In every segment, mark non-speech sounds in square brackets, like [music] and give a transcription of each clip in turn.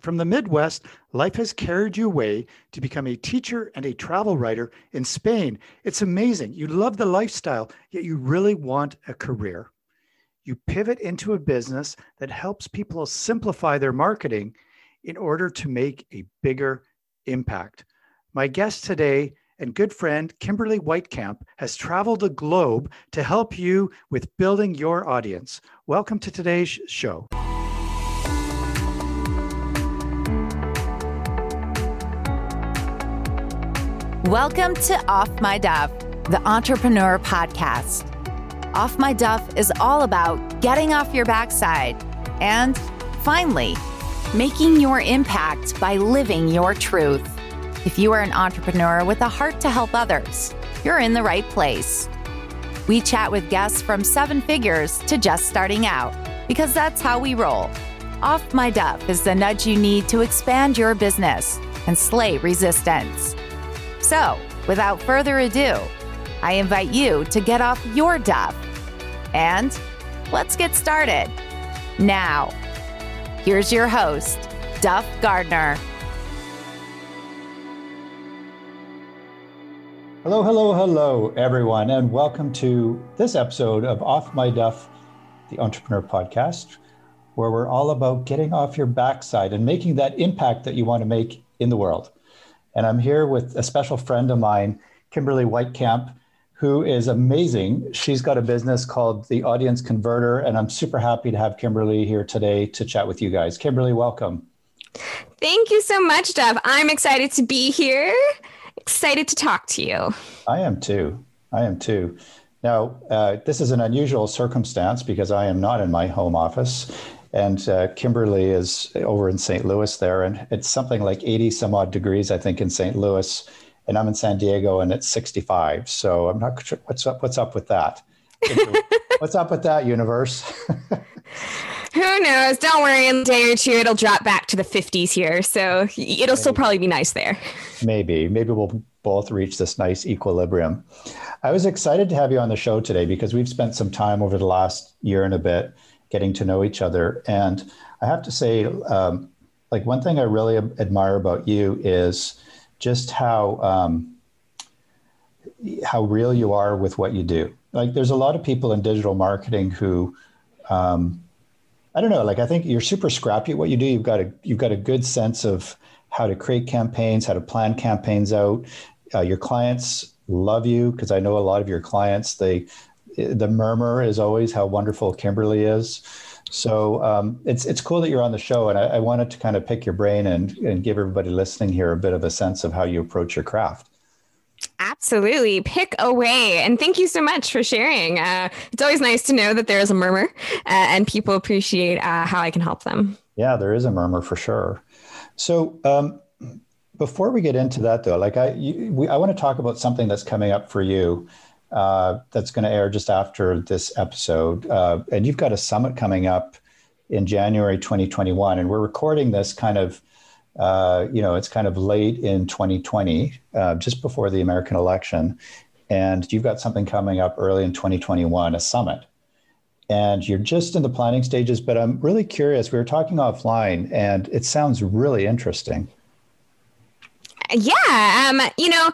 from the Midwest, life has carried you away to become a teacher and a travel writer in Spain. It's amazing. You love the lifestyle, yet you really want a career. You pivot into a business that helps people simplify their marketing in order to make a bigger impact. My guest today and good friend Kimberly Weitkamp has traveled the globe to help you with building your audience. Welcome to today's show. Welcome to Off My Duff, the entrepreneur podcast. Off My Duff is all about getting off your backside and finally making your impact by living your truth. If you are an entrepreneur with a heart to help others, you're in the right place. We chat with guests from seven figures to just starting out because that's how we roll. Off My Duff is the nudge you need to expand your business and slay resistance. So, without further ado, I invite you to get off your duff and let's get started. Now, here's your host, Duff Gardner. Hello, hello, hello, everyone, and welcome to this episode of Off My Duff, the Entrepreneur Podcast, where we're all about getting off your backside and making that impact that you want to make in the world. And I'm here with a special friend of mine, Kimberly Weitkamp, who is amazing. She's got a business called The Audience Converter, and I'm super happy to have Kimberly here today to chat with you guys. Kimberly, welcome. Thank you so much, Deb. I'm excited to be here. Excited to talk to you. I am too. I am too. Now, uh, this is an unusual circumstance because I am not in my home office. And uh, Kimberly is over in St. Louis there, and it's something like 80 some odd degrees, I think, in St. Louis. And I'm in San Diego, and it's 65. So I'm not sure what's up. What's up with that? [laughs] what's up with that universe? [laughs] Who knows? Don't worry. In a day or two, it'll drop back to the 50s here. So it'll maybe. still probably be nice there. Maybe. Maybe we'll both reach this nice equilibrium. I was excited to have you on the show today because we've spent some time over the last year and a bit getting to know each other. And I have to say, um, like one thing I really admire about you is just how um, how real you are with what you do. Like, there's a lot of people in digital marketing who, um, I don't know. Like, I think you're super scrappy at what you do. You've got a you've got a good sense of how to create campaigns, how to plan campaigns out. Uh, your clients love you because I know a lot of your clients they the murmur is always how wonderful Kimberly is. So um, it's it's cool that you're on the show, and I, I, wanted to kind of pick your brain and and give everybody listening here a bit of a sense of how you approach your craft. Absolutely, pick away, and thank you so much for sharing. Uh, it's always nice to know that there is a murmur, uh, and people appreciate uh, how I can help them. Yeah, there is a murmur for sure. So. Um, before we get into that, though, like I, you, we, I want to talk about something that's coming up for you uh, that's going to air just after this episode. Uh, and you've got a summit coming up in January 2021, and we're recording this kind of, uh, you know, it's kind of late in 2020, uh, just before the American election. And you've got something coming up early in 2021, a summit. And you're just in the planning stages, but I'm really curious. We were talking offline, and it sounds really interesting yeah um you know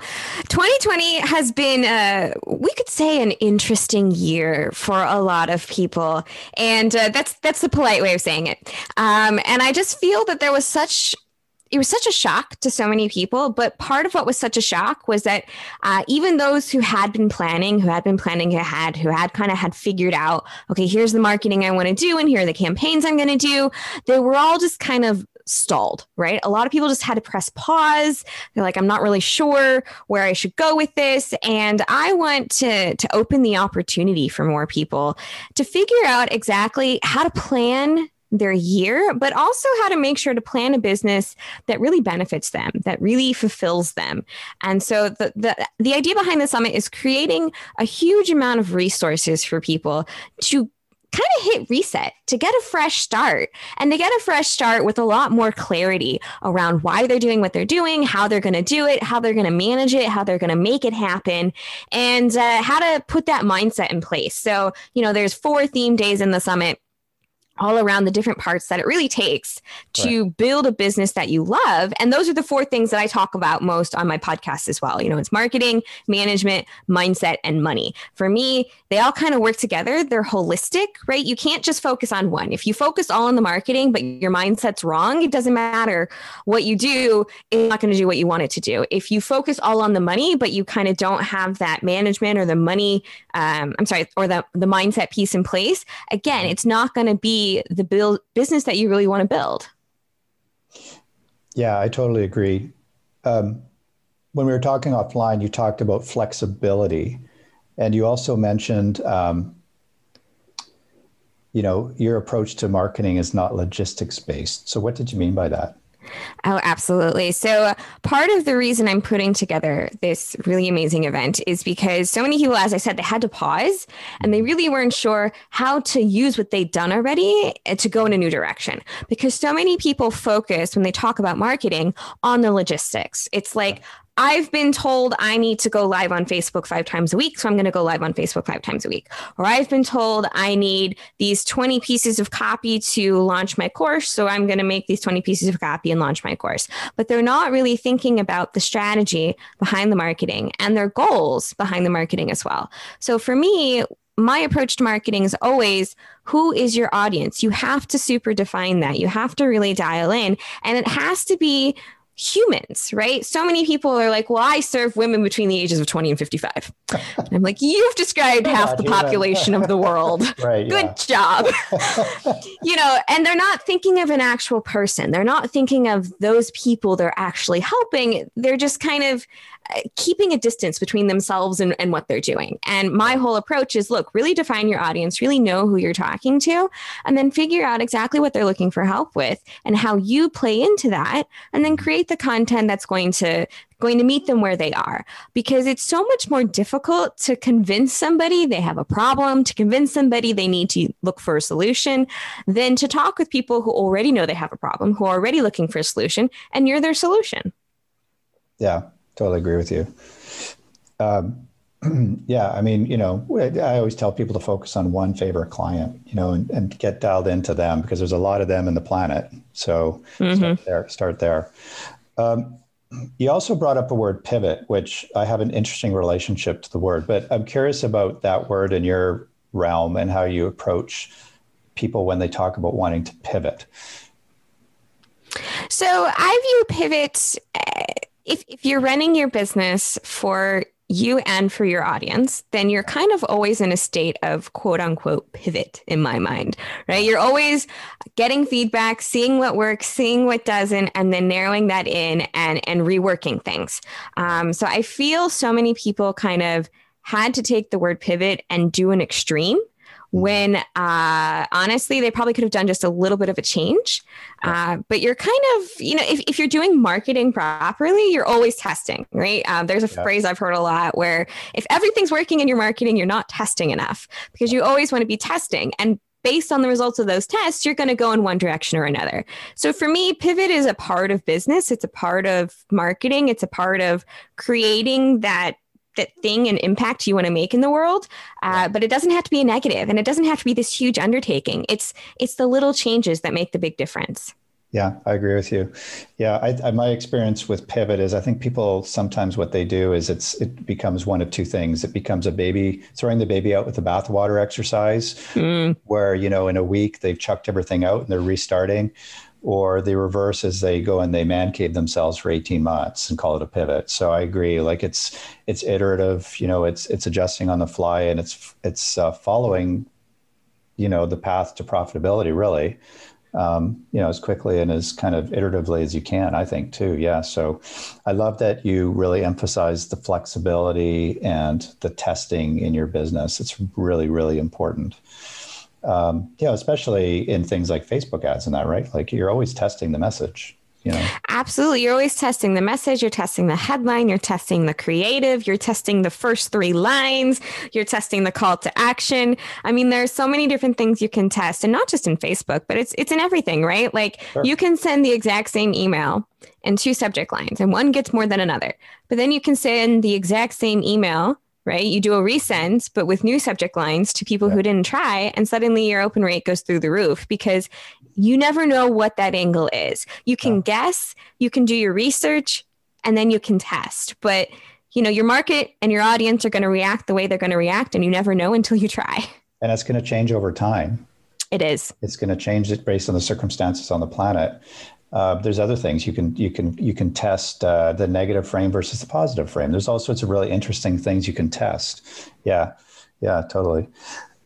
2020 has been uh we could say an interesting year for a lot of people and uh, that's that's the polite way of saying it um and i just feel that there was such it was such a shock to so many people. But part of what was such a shock was that uh, even those who had been planning, who had been planning ahead, who had kind of had figured out, okay, here's the marketing I want to do, and here are the campaigns I'm going to do, they were all just kind of stalled, right? A lot of people just had to press pause. They're like, I'm not really sure where I should go with this. And I want to, to open the opportunity for more people to figure out exactly how to plan their year, but also how to make sure to plan a business that really benefits them, that really fulfills them. And so the the, the idea behind the summit is creating a huge amount of resources for people to kind of hit reset to get a fresh start and to get a fresh start with a lot more clarity around why they're doing what they're doing, how they're going to do it, how they're going to manage it, how they're going to make it happen, and uh, how to put that mindset in place. So, you know, there's four theme days in the summit all around the different parts that it really takes to right. build a business that you love. And those are the four things that I talk about most on my podcast as well. You know, it's marketing, management, mindset, and money. For me, they all kind of work together. They're holistic, right? You can't just focus on one. If you focus all on the marketing, but your mindset's wrong, it doesn't matter what you do, it's not going to do what you want it to do. If you focus all on the money, but you kind of don't have that management or the money, um, I'm sorry, or the, the mindset piece in place, again, it's not going to be the build business that you really want to build. Yeah, I totally agree. Um, when we were talking offline, you talked about flexibility, and you also mentioned, um, you know, your approach to marketing is not logistics based. So, what did you mean by that? Oh, absolutely. So, part of the reason I'm putting together this really amazing event is because so many people, as I said, they had to pause and they really weren't sure how to use what they'd done already eh, to go in a new direction. Because so many people focus when they talk about marketing on the logistics. It's like, I've been told I need to go live on Facebook five times a week, so I'm going to go live on Facebook five times a week. Or I've been told I need these 20 pieces of copy to launch my course, so I'm going to make these 20 pieces of copy and launch my course. But they're not really thinking about the strategy behind the marketing and their goals behind the marketing as well. So for me, my approach to marketing is always who is your audience? You have to super define that. You have to really dial in, and it has to be humans, right? So many people are like, well, I serve women between the ages of 20 and 55. I'm like, you've described [laughs] half the population of the world. [laughs] right, Good job. [laughs] you know, and they're not thinking of an actual person. They're not thinking of those people they're actually helping. They're just kind of uh, keeping a distance between themselves and, and what they're doing. And my whole approach is look, really define your audience, really know who you're talking to, and then figure out exactly what they're looking for help with and how you play into that, and then mm-hmm. create the content that's going to going to meet them where they are because it's so much more difficult to convince somebody they have a problem to convince somebody they need to look for a solution than to talk with people who already know they have a problem who are already looking for a solution and you're their solution yeah totally agree with you. Um, [clears throat] yeah, I mean, you know, I always tell people to focus on one favorite client, you know, and, and get dialed into them because there's a lot of them in the planet. So mm-hmm. start there. Start there. Um, you also brought up a word pivot, which I have an interesting relationship to the word, but I'm curious about that word in your realm and how you approach people when they talk about wanting to pivot. So I view pivot if, if you're running your business for you and for your audience, then you're kind of always in a state of quote unquote pivot in my mind, right? You're always getting feedback, seeing what works, seeing what doesn't, and then narrowing that in and, and reworking things. Um, so I feel so many people kind of had to take the word pivot and do an extreme when uh, honestly they probably could have done just a little bit of a change uh, but you're kind of you know if, if you're doing marketing properly you're always testing right um, there's a yeah. phrase i've heard a lot where if everything's working in your marketing you're not testing enough because you always want to be testing and based on the results of those tests, you're going to go in one direction or another. So for me, pivot is a part of business. It's a part of marketing. It's a part of creating that that thing and impact you want to make in the world uh, but it doesn't have to be a negative and it doesn't have to be this huge undertaking. It's it's the little changes that make the big difference. Yeah i agree with you. Yeah I, I, my experience with pivot is i think people sometimes what they do is it's it becomes one of two things. It becomes a baby throwing the baby out with the bathwater exercise mm. where you know in a week they've chucked everything out and they're restarting or the reverse is they go and they man cave themselves for 18 months and call it a pivot. So i agree like it's it's iterative you know it's it's adjusting on the fly and it's it's uh, following you know the path to profitability really um, you know as quickly and as kind of iteratively as you can i think too. Yeah so i love that you really emphasize the flexibility and the testing in your business. It's really really important um, you know, especially in things like Facebook ads and that, right? Like you're always testing the message. You know? Absolutely. You're always testing the message, you're testing the headline, you're testing the creative, you're testing the first three lines, you're testing the call to action. I mean, there's so many different things you can test, and not just in Facebook, but it's it's in everything, right? Like sure. you can send the exact same email and two subject lines, and one gets more than another. But then you can send the exact same email right? You do a resend, but with new subject lines to people yeah. who didn't try, and suddenly your open rate goes through the roof because you never know what that angle is. You can yeah. guess, you can do your research, and then you can test. But you know, your market and your audience are going to react the way they're going to react, and you never know until you try. [laughs] And it's going to change over time. It is. It's going to change it based on the circumstances on the planet. Uh, there's other things you can you can you can test uh, the negative frame versus the positive frame. There's all sorts of really interesting things you can test. Yeah, yeah, totally.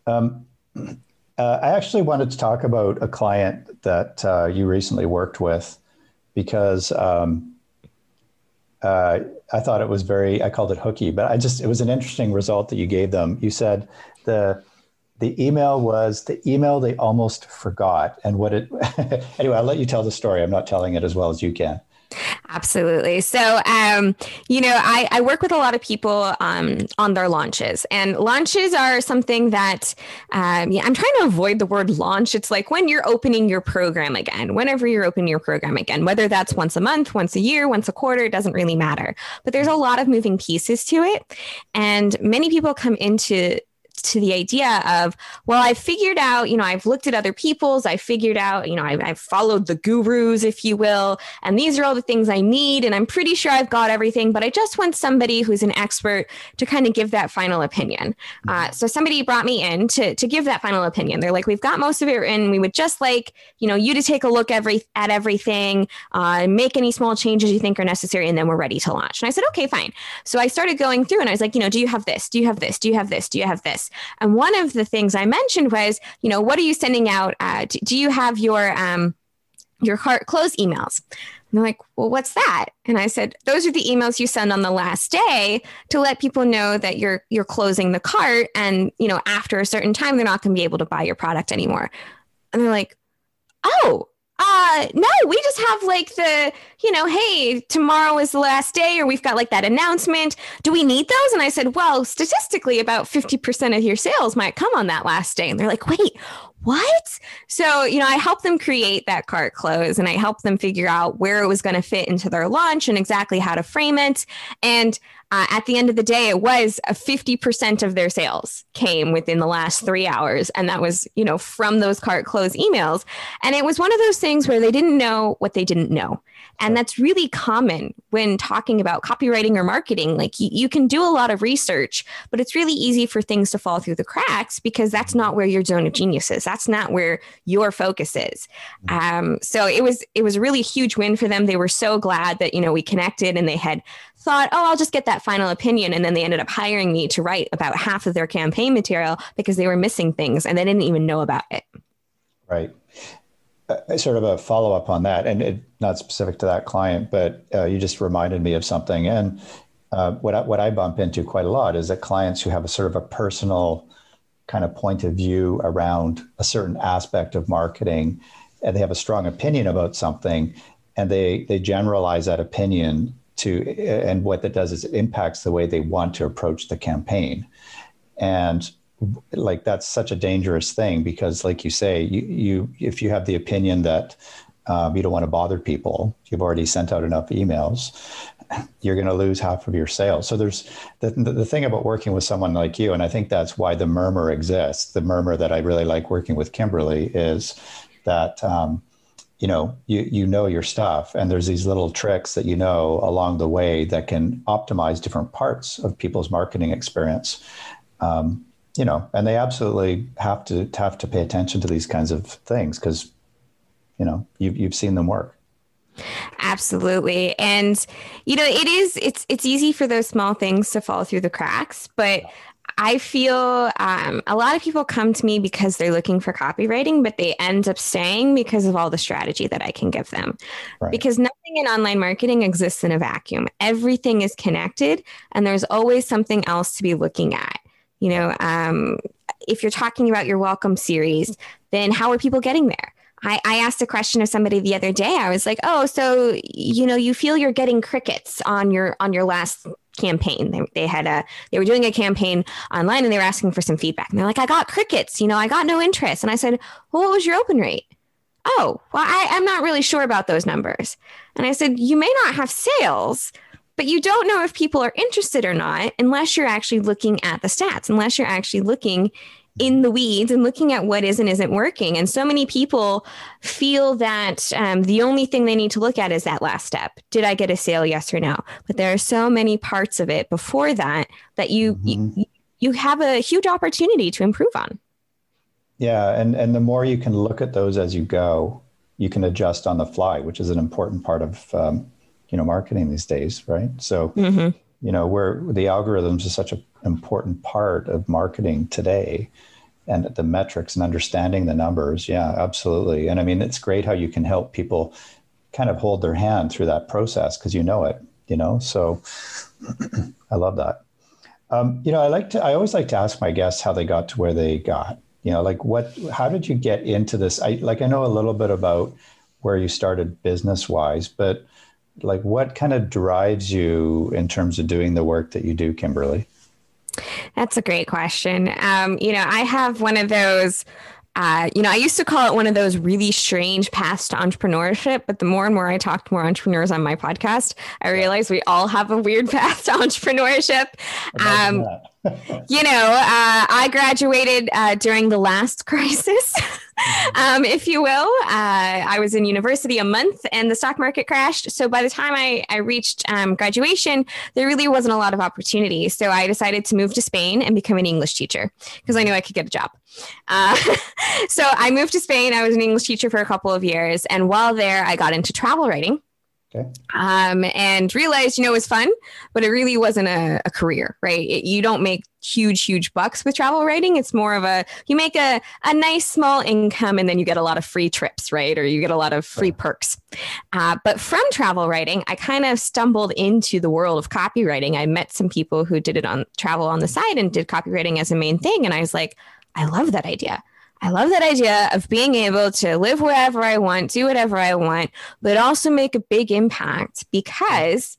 Um, uh, I actually wanted to talk about a client that uh, you recently worked with because um, uh, I thought it was very. I called it hooky, but I just it was an interesting result that you gave them. You said the the email was the email they almost forgot. And what it, [laughs] anyway, I'll let you tell the story. I'm not telling it as well as you can. Absolutely. So, um, you know, I, I, work with a lot of people um, on their launches, and launches are something that um, yeah, I'm trying to avoid the word launch. It's like when you're opening your program again, whenever you're opening your program again, whether that's once a month, once a year, once a quarter, it doesn't really matter. But there's a lot of moving pieces to it. And many people come into to the idea of, well, I figured out, you know, I've looked at other people's, I figured out, you know, I've, I've, followed the gurus, if you will, and these are all the things I need. And I'm pretty sure I've got everything, but I just want somebody who's an expert to kind of give that final opinion. Uh, mm-hmm. so somebody brought me in to, to give that final opinion. They're like, we've got most of it written. We would just like, you know, you to take a look every at everything, uh, make any small changes you think are necessary, and then we're ready to launch. And I said, okay, fine. So I started going through and I was like, you know, do you have this? Do you have this? Do you have this? Do you have this? And one of the things I mentioned was, you know, what are you sending out? Uh, do you have your um, your cart close emails? And they're like, well, what's that? And I said, those are the emails you send on the last day to let people know that you're you're closing the cart, and you know, after a certain time, they're not going to be able to buy your product anymore. And they're like, oh, uh no we just have like the you know hey tomorrow is the last day or we've got like that announcement. Do we need those? And i said well statistically about 50% of your sales might come on that last day. And they're like wait what? So you know i helped them create that cart close and i helped them figure out where it was going to fit into their launch and exactly how to frame it. And uh, at the end of the day, it was a 50% of their sales came within the last three hours. And that was, you know, from those cart close emails. And it was one of those things where they didn't know what they didn't know. And that's really common when talking about copywriting or marketing. Like you, you can do a lot of research, but it's really easy for things to fall through the cracks because that's not where your zone of genius is. That's not where your focus is. Mm. Um, so it was it was a really huge win for them. They were so glad that you know we connected and they had thought, oh, I'll just get that final opinion. And then they ended up hiring me to write about half of their campaign material because they were missing things and they didn't even know about it. Right. Uh, sort of a follow up on that, and it, not specific to that client, but uh, you just reminded me of something. And uh, what I, what I bump into quite a lot is that clients who have a sort of a personal kind of point of view around a certain aspect of marketing, and they have a strong opinion about something, and they they generalize that opinion to, and what that does is it impacts the way they want to approach the campaign, and like that's such a dangerous thing because like you say you, you if you have the opinion that um, you don't want to bother people you've already sent out enough emails you're going to lose half of your sales. So there's the, the thing about working with someone like you and i think that's why the murmur exists the murmur that i really like working with kimberly is that um, you know you you know your stuff and there's these little tricks that you know along the way that can optimize different parts of people's marketing experience um, you know, and they absolutely have to have to pay attention to these kinds of things because, you know, you've you've seen them work. Absolutely. And you know, it is it's it's easy for those small things to fall through the cracks, but I feel um, a lot of people come to me because they're looking for copywriting, but they end up staying because of all the strategy that I can give them. Right. Because nothing in online marketing exists in a vacuum, everything is connected, and there's always something else to be looking at you know um, if you're talking about your welcome series then how are people getting there I, I asked a question of somebody the other day i was like oh so you know you feel you're getting crickets on your on your last campaign. They, they had a they were doing a campaign online and they were asking for some feedback. And they're like i got crickets you know i got no interest. And i said well what was your open rate? Oh well I, i'm not really sure about those numbers. And i said you may not have sales but you don't know if people are interested or not unless you're actually looking at the stats, unless you're actually looking in the weeds and looking at what is and isn't working. And so many people feel that um, the only thing they need to look at is that last step. Did I get a sale? Yes or no? But there are so many parts of it before that that you, mm-hmm. you, you have a huge opportunity to improve on. Yeah, and and the more you can look at those as you go, you can adjust on the fly, which is an important part of um, you know marketing these days, right? So mm-hmm. you know where the algorithms is such an important part of marketing today, and the metrics and understanding the numbers. Yeah, absolutely. And I mean, it's great how you can help people kind of hold their hand through that process because you know it. You know, so [clears throat] I love that. Um, you know, I like to. I always like to ask my guests how they got to where they got you know like what how did you get into this i like i know a little bit about where you started business wise but like what kind of drives you in terms of doing the work that you do kimberly that's a great question. Um, you know i have one of those uh, you know, I used to call it one of those really strange paths to entrepreneurship, but the more and more I talk to more entrepreneurs on my podcast, I realize we all have a weird [laughs] path [laughs] to entrepreneurship. Um, [laughs] you know, uh, I graduated uh, during the last [laughs] crisis, um, if you will. Uh, I was in university a month and the stock market crashed. So by the time I, I reached um, graduation, there really wasn't a lot of opportunity. So I decided to move to Spain and become an English teacher because I knew I could get a job. Uh, [laughs] so I moved to Spain. I was an English teacher for a couple of years. And while there, I got into travel writing. Okay. Um, and realized, you know, it was fun, but it really wasn't a, a career, right? It, you don't make huge, huge bucks with travel writing. It's more of a, you make a, a nice small income and then you get a lot of free trips, right? Or you get a lot of free perks. Uh, but from travel writing, I kind of stumbled into the world of copywriting. I met some people who did it on travel on the side and did copywriting as a main thing. And I was like, I love that idea. I love that idea of being able to live wherever I want, do whatever I want, but also make a big impact because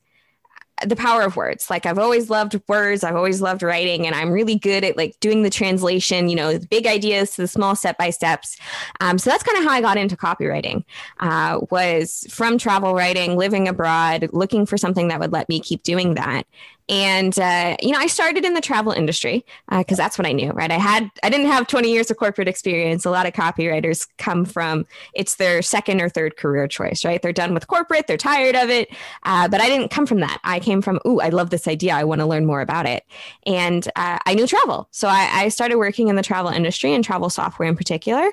the power of words. Like I've always loved words, I've always loved writing, and I'm really good at like doing the translation, you know, the big ideas to the small step by steps. Um, so that's kind of how I got into copywriting. Uh, was from travel writing, living abroad, looking for something that would let me keep doing that. And uh, you know, I started in the travel industry because uh, that's what I knew. Right? I had I didn't have 20 years of corporate experience. A lot of copywriters come from it's their second or third career choice. Right? They're done with corporate. They're tired of it. Uh, but I didn't come from that. I came from ooh, I love this idea. I want to learn more about it. And uh, I knew travel, so I, I started working in the travel industry and travel software in particular.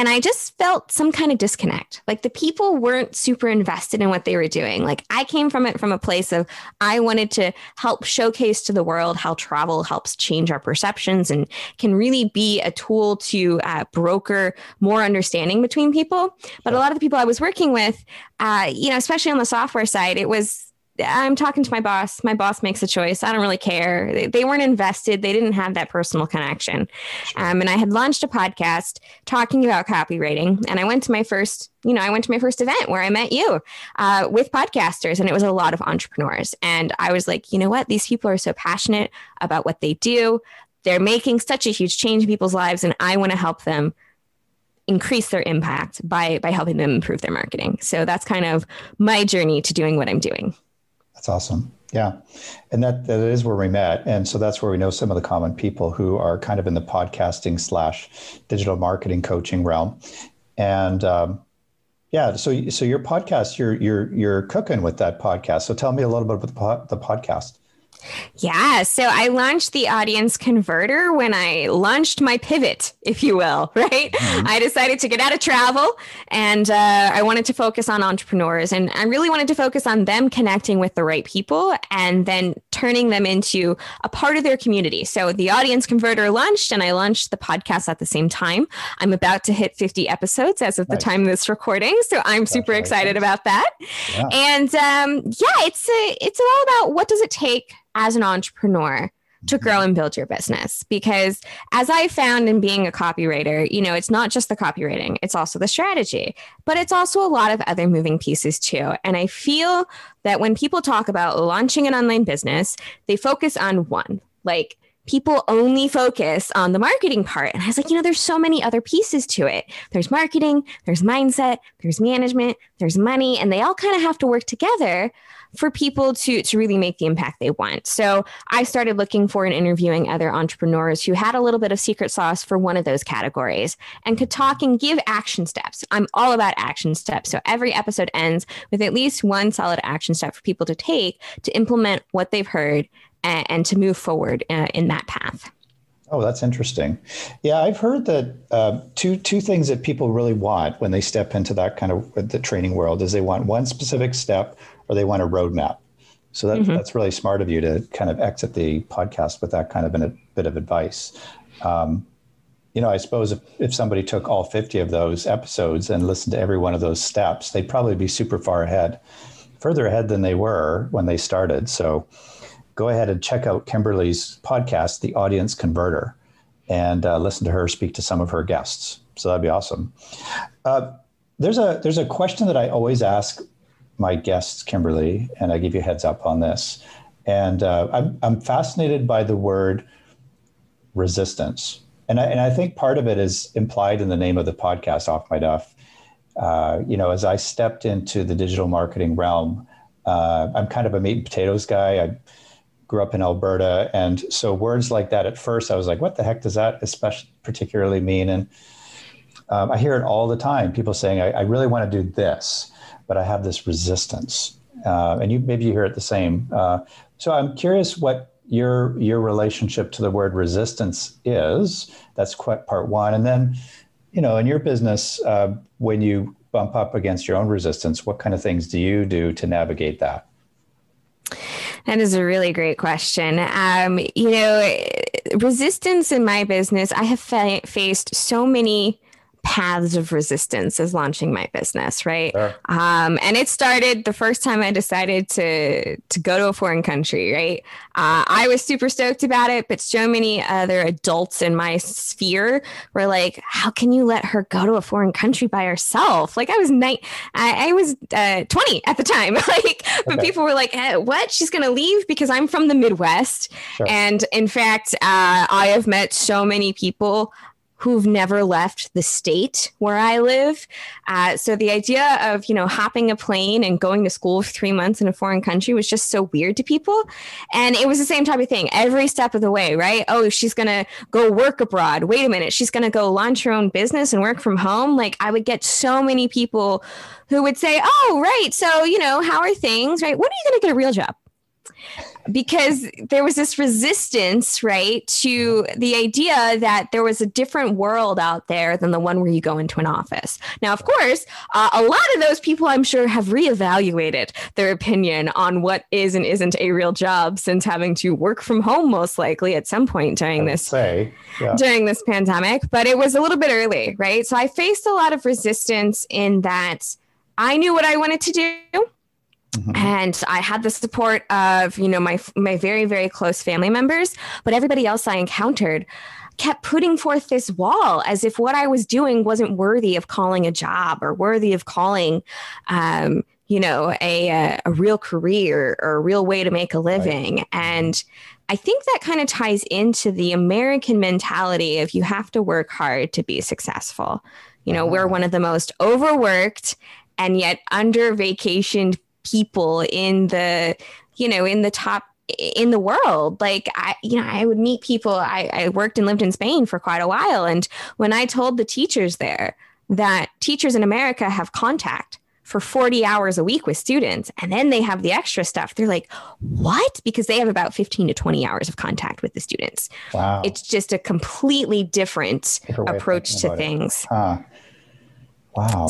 And I just felt some kind of disconnect. Like the people weren't super invested in what they were doing. Like I came from it from a place of I wanted to help showcase to the world how travel helps change our perceptions and can really be a tool to uh, broker more understanding between people. But a lot of the people I was working with, uh, you know, especially on the software side, it was I'm talking to my boss. My boss makes a choice. I don't really care. They, they weren't invested. They didn't have that personal connection. Um, and I had launched a podcast talking about copywriting. And I went to my first, you know, I went to my first event where I met you uh, with podcasters, and it was a lot of entrepreneurs. And I was like, you know what? These people are so passionate about what they do. They're making such a huge change in people's lives, and I want to help them increase their impact by by helping them improve their marketing. So that's kind of my journey to doing what I'm doing. That's awesome. Yeah. And that, that is where we met. And so that's where we know some of the common people who are kind of in the podcasting slash digital marketing coaching realm. And um, yeah, so so your podcast, you're you're you're cooking with that podcast. So tell me a little bit about the, the podcast. Yeah. So I launched the audience converter when I launched my pivot, if you will, [laughs] right? Mm-hmm. I decided to get out of travel and uh, I wanted to focus on entrepreneurs and I really wanted to focus on them connecting with the right people and then turning them into a part of their community. So the audience converter launched and I launched the podcast at the same time. I'm about to hit 50 episodes as of nice. the time of this recording. So I'm super excited about that. Yeah. And um, yeah, it's a, it's all about what does it take as an entrepreneur to grow mm-hmm. and build your business because as i found in being a copywriter you know it's not just the copywriting it's also the strategy but it's also a lot of other moving pieces too and i feel that when people talk about launching an online business they focus on one like people only focus on the marketing part. And I was like, you know, there's so many other pieces to it. There's marketing, there's mindset, there's management, there's money, and they all kind of have to work together for people to to really make the impact they want. So I started looking for and interviewing other entrepreneurs who had a little bit of secret sauce for one of those categories and could talk and give action steps. I'm all about action steps. So every episode ends with at least one solid action step for people to take to implement what they've heard and, and to move forward uh, in that path. Oh, that's interesting. Yeah, I've heard that uh, two two things that people really want when they step into that kind of the training world is they want one specific step or they want a roadmap. So that, mm-hmm. that's really smart of you to kind of exit the podcast with that kind of a bit of advice. Um, you know, I suppose if, if somebody took all 50 of those episodes and listened to every one of those steps, they'd probably be super far ahead, further ahead than they were when they started. So go ahead and check out Kimberly's podcast, The Audience Converter, and uh, listen to her speak to some of her guests. So that'd be awesome. Uh, there's a there's a question that I always ask my guests, Kimberly, and I give you heads up on this. And uh, I'm, I'm fascinated by the word resistance. And I, and I think part of it is implied in the name of the podcast, Off My Duff. Uh, you know, as I stepped into the digital marketing realm, uh, I'm kind of a meat and potatoes guy. I grew up in Alberta. And so words like that at first, I was like, what the heck does that especially particularly mean? And um, I hear it all the time people saying, I, I really want to do this but I have this resistance. Uh, and you maybe you hear it the same. Uh, so I'm curious what your your relationship to the word resistance is. That's quite part one, and then you know in your business uh, when you bump up against your own resistance, what kind of things do you do to navigate that? That is a really great question. Um, you know, resistance in my business, I have fa- faced so many paths of resistance as launching my business right sure. um, and it started the first time i decided to to go to a foreign country right uh, i was super stoked about it but so many other adults in my sphere were like how can you let her go to a foreign country by herself like i was night I, I, was uh, 20 at the time [laughs] like but okay. people were like eh, what she's gonna leave because i'm from the midwest sure. and in fact uh, i have met so many people who've never left the state where I live. Uh, so the idea of, you know, hopping a plane and going to school for three months in a foreign country was just so weird to people. And it was the same type of thing every step of the way, right? Oh, she's going to go work abroad. Wait a minute. She's going to go launch her own business and work from home. Like I would get so many people who would say, oh, right. So, you know, how are things, right? When are you going to get a real job? Because there was this resistance, right, to the idea that there was a different world out there than the one where you go into an office. Now, of course, uh, a lot of those people, I'm sure, have reevaluated their opinion on what is and isn't a real job since having to work from home, most likely at some point during this say, yeah. during this pandemic. But it was a little bit early, right? So I faced a lot of resistance in that I knew what I wanted to do. Mm-hmm. And I had the support of, you know, my my very very close family members, but everybody else I encountered kept putting forth this wall as if what I was doing wasn't worthy of calling a job or worthy of calling, um, you know, a, a, real career or a real way to make a living. Right. And I think that kind of ties into the American mentality of you have to work hard to be successful. You know, uh-huh. we're one of the most overworked and yet under vacationed people in the you know in the top in the world. Like i you know i would meet people I, I worked and lived in spain for quite a while. And when i told the teachers there that teachers in america have contact for 40 hours a week with students and then they have the extra stuff they're like what? Because they have about 15 to 20 hours of contact with the students. Wow. It's just a completely different, different approach to things. Huh. wow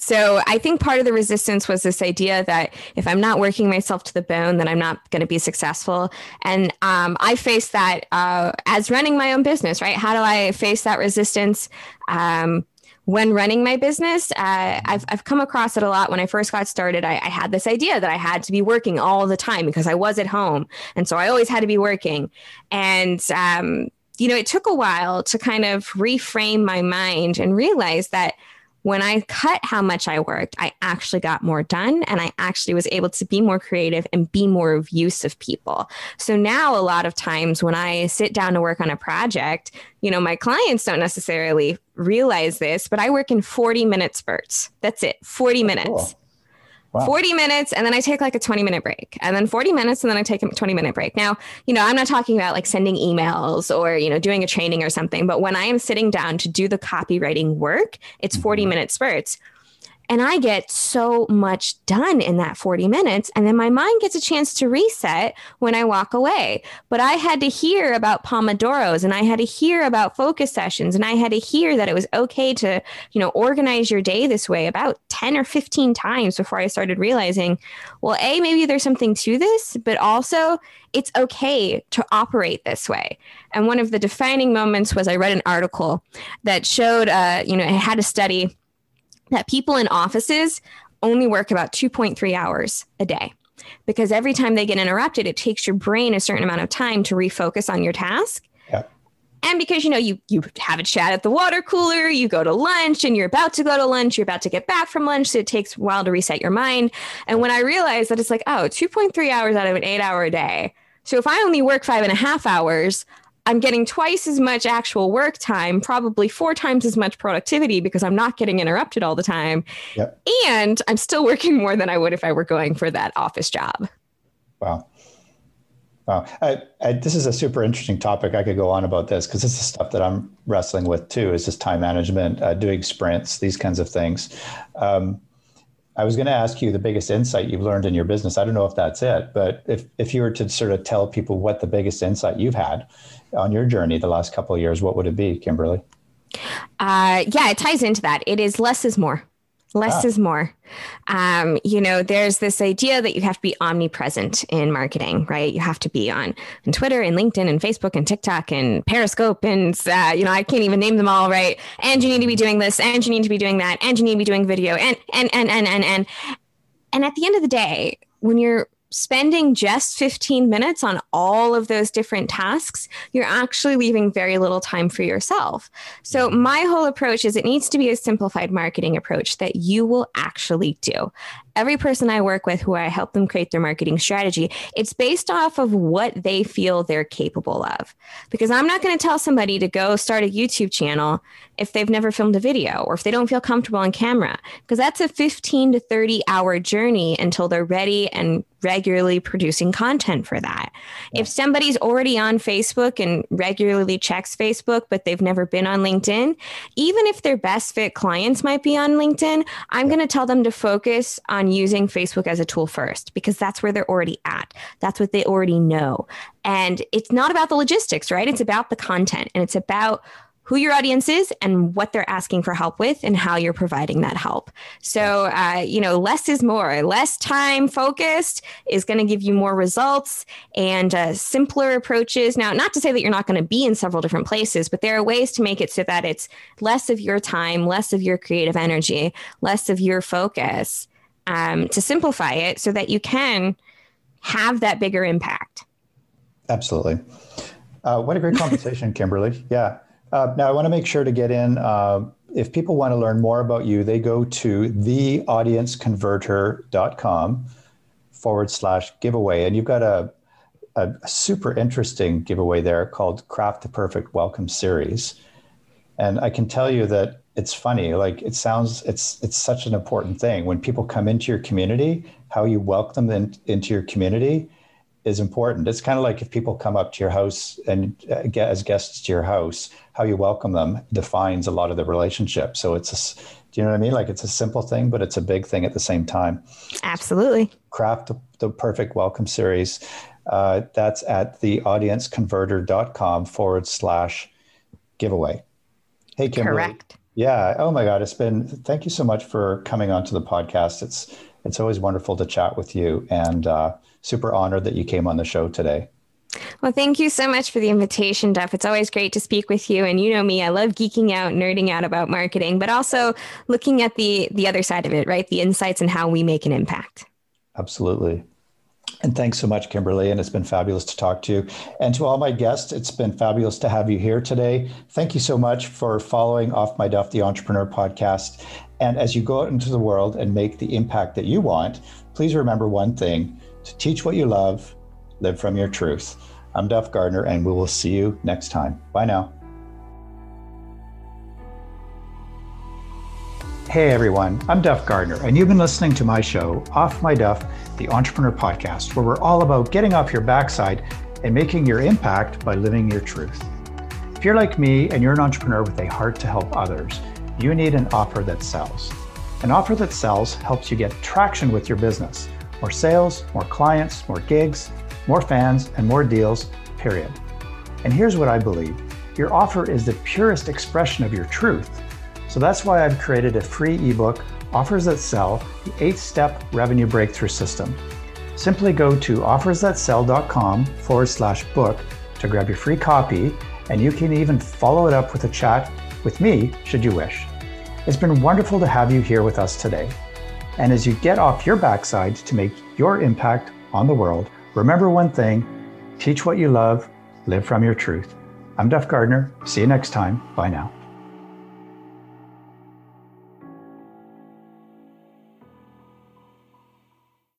so I think part of the resistance was this idea that if I'm not working myself to the bone, then I'm not going to be successful. And um, I faced that uh, as running my own business, right? How do I face that resistance? Um, when running my business, uh, I've, I've come across it a lot. When I first got started, I, I, had this idea that I had to be working all the time because I was at home. And so I always had to be working. And, um, you know, it took a while to kind of reframe my mind and realize that when I cut how much I worked, I actually got more done and I actually was able to be more creative and be more of use of people. So now a lot of times when I sit down to work on a project, you know, my clients don't necessarily realize this, but I work in 40 minute spurts. That's it, 40 minutes. Cool. Wow. 40 minutes and then I take like a 20 minute break and then 40 minutes and then I take a 20 minute break. Now, you know, I'm not talking about like sending emails or, you know, doing a training or something, but when I am sitting down to do the copywriting work, it's 40 mm-hmm. minute spurts. And I get so much done in that 40 minutes. And then my mind gets a chance to reset when I walk away. But I had to hear about Pomodoros and I had to hear about focus sessions and I had to hear that it was okay to, you know, organize your day this way about 10 or 15 times before I started realizing, well, A, maybe there's something to this, but also it's okay to operate this way. And one of the defining moments was I read an article that showed, uh, you know, it had a study that people in offices only work about 2.3 hours a day because every time they get interrupted, it takes your brain a certain amount of time to refocus on your task. And because you know you you have a chat at the water cooler, you go to lunch, and you're about to go to lunch, you're about to get back from lunch, so it takes a while to reset your mind. And when I realized that it's like, oh, 2.3 hours out of an eight hour day. So if I only work five and a half hours, I'm getting twice as much actual work time, probably four times as much productivity because I'm not getting interrupted all the time. Yep. And I'm still [laughs] working more than I would if I were going for that office job. Wow. Wow. I, I, this is a super interesting topic. I could go on about this because this is stuff that I'm wrestling with too, is just time management, uh, doing sprints, these kinds of things. Um, I was going to ask you the biggest insight you've learned in your business. I don't know if that's it, but if, if you were to sort of tell people what the biggest insight you've had on your journey the last couple of years, what would it be, Kimberly? Uh, yeah, it ties into that. It is less is more. Less ah. is more. Um, you know, there's this idea that you have to be omnipresent in marketing, right? You have to be on, on Twitter and LinkedIn and Facebook and TikTok and Periscope and, uh, you know, I can't even name them all, right? And you need to be doing this and you need to be doing that and you need to be doing video and, and, and, and, and, and, and at the end of the day, when you're spending just 15 minutes on all of those different tasks, you're actually leaving very little time for yourself. So, mm-hmm. my whole approach is it needs to be a simplified marketing approach that you will actually do every person I work with who I help them create their marketing strategy, it's based off of what they feel they're capable of. Because I'm not going to tell somebody to go start a YouTube channel if they've never filmed a video or if they don't feel comfortable on camera, because that's a 15 to 30 hour journey until they're ready and regularly producing content for that. Yeah. If somebody's already on Facebook and regularly checks Facebook, but they've never been on LinkedIn, even if their best fit clients might be on LinkedIn, I'm going to tell them to focus on on using Facebook as a tool first because that's where they're already at. That's what they already know. And it's not about the logistics, right? It's about the content and it's about who your audience is and what they're asking for help with and how you're providing that help. So, uh, you know, less is more. Less time focused is going to give you more results and uh, simpler approaches. Now, not to say that you're not going to be in several different places, but there are ways to make it so that it's less of your time, less of your creative energy, less of your focus um, to simplify it so that you can have that bigger impact. Absolutely. Uh, what a great [laughs] conversation, Kimberly. Yeah. Uh, now, I want to make sure to get in. Uh, if people want to learn more about you, they go to theaudienceconverter.com forward slash giveaway. And you've got a, a, super interesting giveaway there called Craft the Perfect Welcome Series. And I can tell you that it's funny like it sounds it's it's such an important thing when people come into your community how you welcome them into your community is important it's kind of like if people come up to your house and uh, get as guests to your house how you welcome them defines a lot of the relationship so it's a, do you know what i mean like it's a simple thing but it's a big thing at the same time absolutely craft the, the perfect welcome series uh, that's at theaudienceconverter.com forward slash giveaway hey kimberly correct yeah. Oh my God. It's been, thank you so much for coming onto the podcast. It's, it's always wonderful to chat with you and uh, super honored that you came on the show today. Well, thank you so much for the invitation, Duff. It's always great to speak with you. And you know me, I love geeking out, nerding out about marketing, but also looking at the the other side of it, right? The insights and how we make an impact. Absolutely. And thanks so much, Kimberly. And it's been fabulous to talk to you. And to all my guests, it's been fabulous to have you here today. Thank you so much for following Off My Duff, the Entrepreneur Podcast. And as you go out into the world and make the impact that you want, please remember one thing to teach what you love, live from your truth. I'm Duff Gardner, and we will see you next time. Bye now. Hey everyone, I'm Duff Gardner, and you've been listening to my show, Off My Duff, the Entrepreneur Podcast, where we're all about getting off your backside and making your impact by living your truth. If you're like me and you're an entrepreneur with a heart to help others, you need an offer that sells. An offer that sells helps you get traction with your business more sales, more clients, more gigs, more fans, and more deals, period. And here's what I believe your offer is the purest expression of your truth. So that's why I've created a free ebook, Offers That Sell, the eight step revenue breakthrough system. Simply go to offersthatsell.com forward slash book to grab your free copy, and you can even follow it up with a chat with me should you wish. It's been wonderful to have you here with us today. And as you get off your backside to make your impact on the world, remember one thing teach what you love, live from your truth. I'm Duff Gardner. See you next time. Bye now.